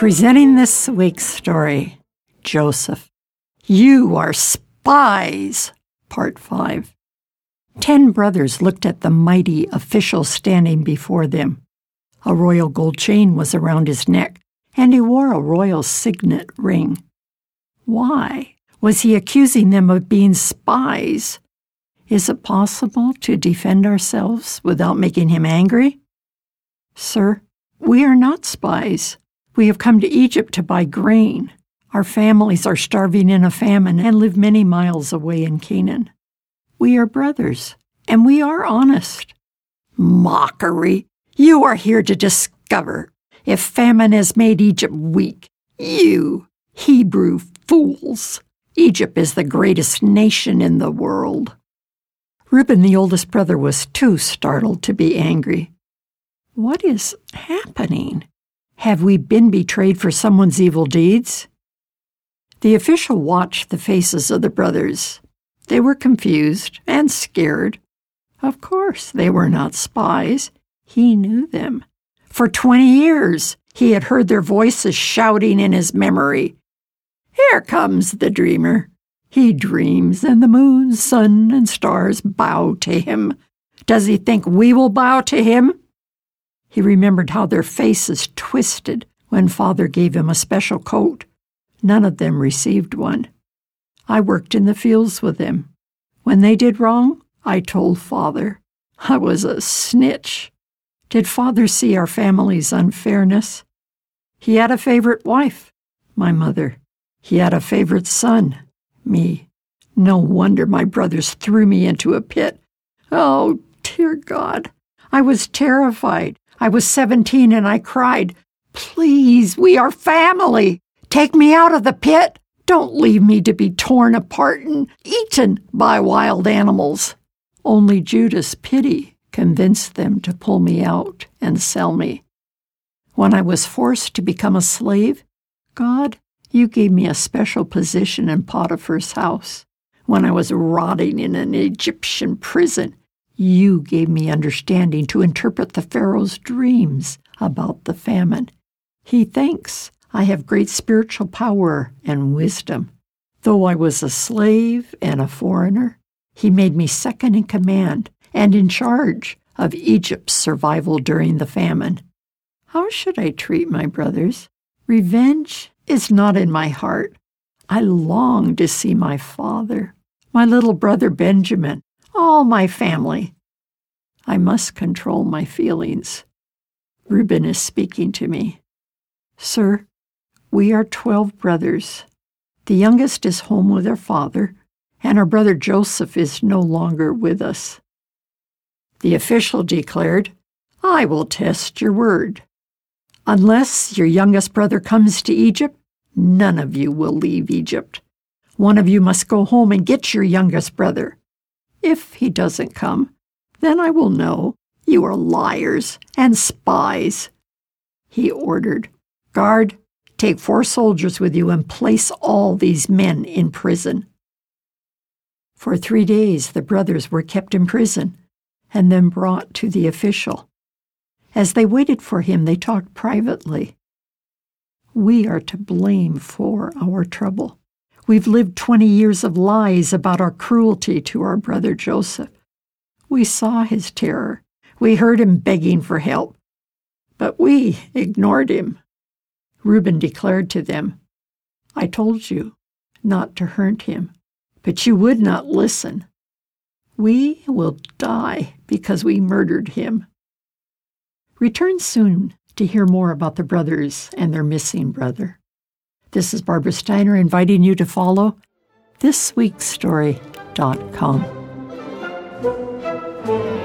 Presenting this week's story Joseph. You are spies, Part 5. Ten brothers looked at the mighty official standing before them. A royal gold chain was around his neck, and he wore a royal signet ring. Why was he accusing them of being spies? Is it possible to defend ourselves without making him angry? Sir, we are not spies. We have come to Egypt to buy grain. Our families are starving in a famine and live many miles away in Canaan. We are brothers, and we are honest. Mockery! You are here to discover if famine has made Egypt weak. You, Hebrew fools! Egypt is the greatest nation in the world. Reuben, the oldest brother, was too startled to be angry. What is happening? Have we been betrayed for someone's evil deeds? The official watched the faces of the brothers. They were confused and scared. Of course, they were not spies. He knew them. For twenty years, he had heard their voices shouting in his memory. Here comes the dreamer. He dreams, and the moon, sun, and stars bow to him. Does he think we will bow to him? He remembered how their faces twisted when father gave him a special coat. None of them received one. I worked in the fields with them. When they did wrong, I told father. I was a snitch. Did father see our family's unfairness? He had a favorite wife, my mother. He had a favorite son, me. No wonder my brothers threw me into a pit. Oh, dear God. I was terrified. I was 17 and I cried, Please, we are family. Take me out of the pit. Don't leave me to be torn apart and eaten by wild animals. Only Judah's pity convinced them to pull me out and sell me. When I was forced to become a slave, God you gave me a special position in Potiphar's house. When I was rotting in an Egyptian prison, you gave me understanding to interpret the Pharaoh's dreams about the famine. He thinks I have great spiritual power and wisdom. Though I was a slave and a foreigner, he made me second in command and in charge of Egypt's survival during the famine. How should I treat my brothers? Revenge is not in my heart. I long to see my father, my little brother Benjamin, all my family. I must control my feelings. Reuben is speaking to me. Sir, we are twelve brothers. The youngest is home with her father, and our brother Joseph is no longer with us. The official declared, I will test your word. Unless your youngest brother comes to Egypt, None of you will leave Egypt. One of you must go home and get your youngest brother. If he doesn't come, then I will know you are liars and spies. He ordered, Guard, take four soldiers with you and place all these men in prison. For three days the brothers were kept in prison and then brought to the official. As they waited for him, they talked privately. We are to blame for our trouble. We've lived 20 years of lies about our cruelty to our brother Joseph. We saw his terror. We heard him begging for help. But we ignored him. Reuben declared to them, I told you not to hurt him, but you would not listen. We will die because we murdered him. Return soon to hear more about the brothers and their missing brother. This is Barbara Steiner inviting you to follow thisweekstory.com.